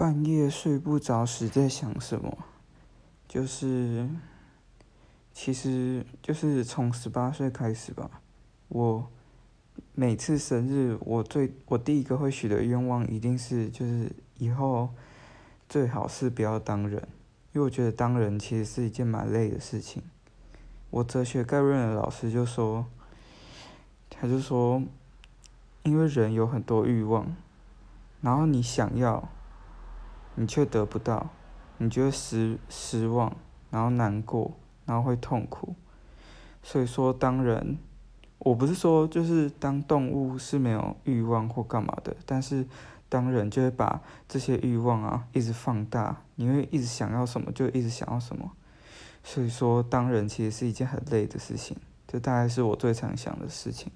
半夜睡不着时在想什么？就是，其实就是从十八岁开始吧。我每次生日，我最我第一个会许的愿望一定是，就是以后最好是不要当人，因为我觉得当人其实是一件蛮累的事情。我哲学概论的老师就说，他就说，因为人有很多欲望，然后你想要。你却得不到，你就会失失望，然后难过，然后会痛苦。所以说，当人，我不是说就是当动物是没有欲望或干嘛的，但是当人就会把这些欲望啊一直放大，你会一直想要什么就一直想要什么。所以说，当人其实是一件很累的事情，这大概是我最常想的事情。